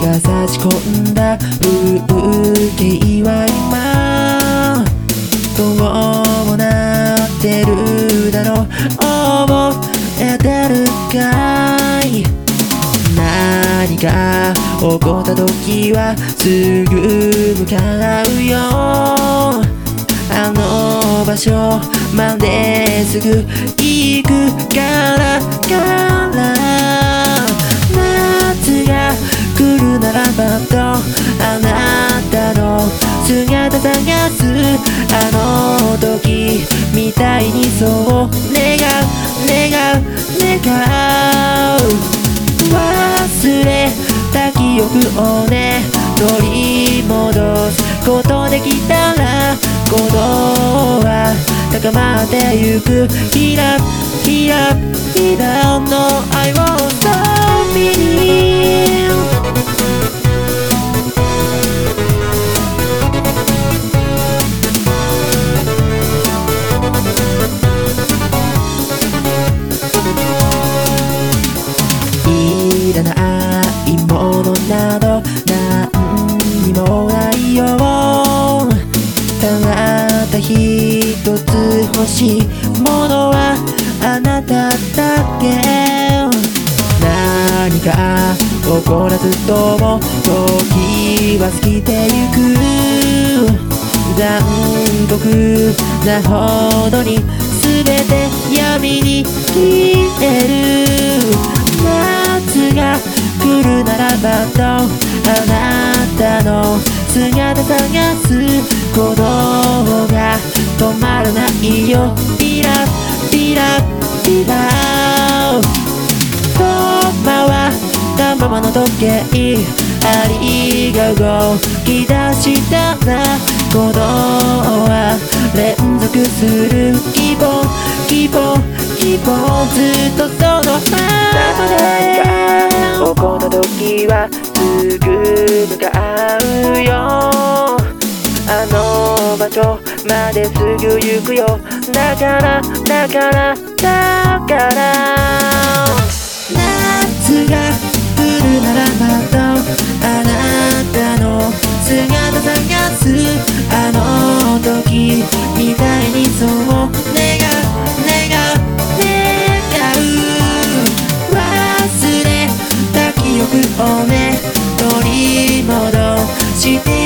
が差し込んだ風景は今どうもなってるだろう覚えてるかい何か起こった時はすぐ向かうよあの場所まですぐ行くからか。るならばとあなたの姿探すあの時みたいにそう願う願う願う忘れた記憶をね取り戻すことできたら鼓動は高まってゆくひらひらひらの愛らないものなど何にもないよ。たった一つ欲しいものはあなただけ。何か起こらずとも時は過ぎてゆく。残酷なほどに全て闇に消える。とあなたの姿探す鼓動が止まらないよ。ピラピラピラと回ったままの時計針が動き出したら鼓動は連続する。希望希望希望ずっとそのままで。まですぐ行くよ。だからだからだから。夏が来るならばとあなたの姿探すあの時みたいにそう願う。願う。忘れた記憶をね取り戻して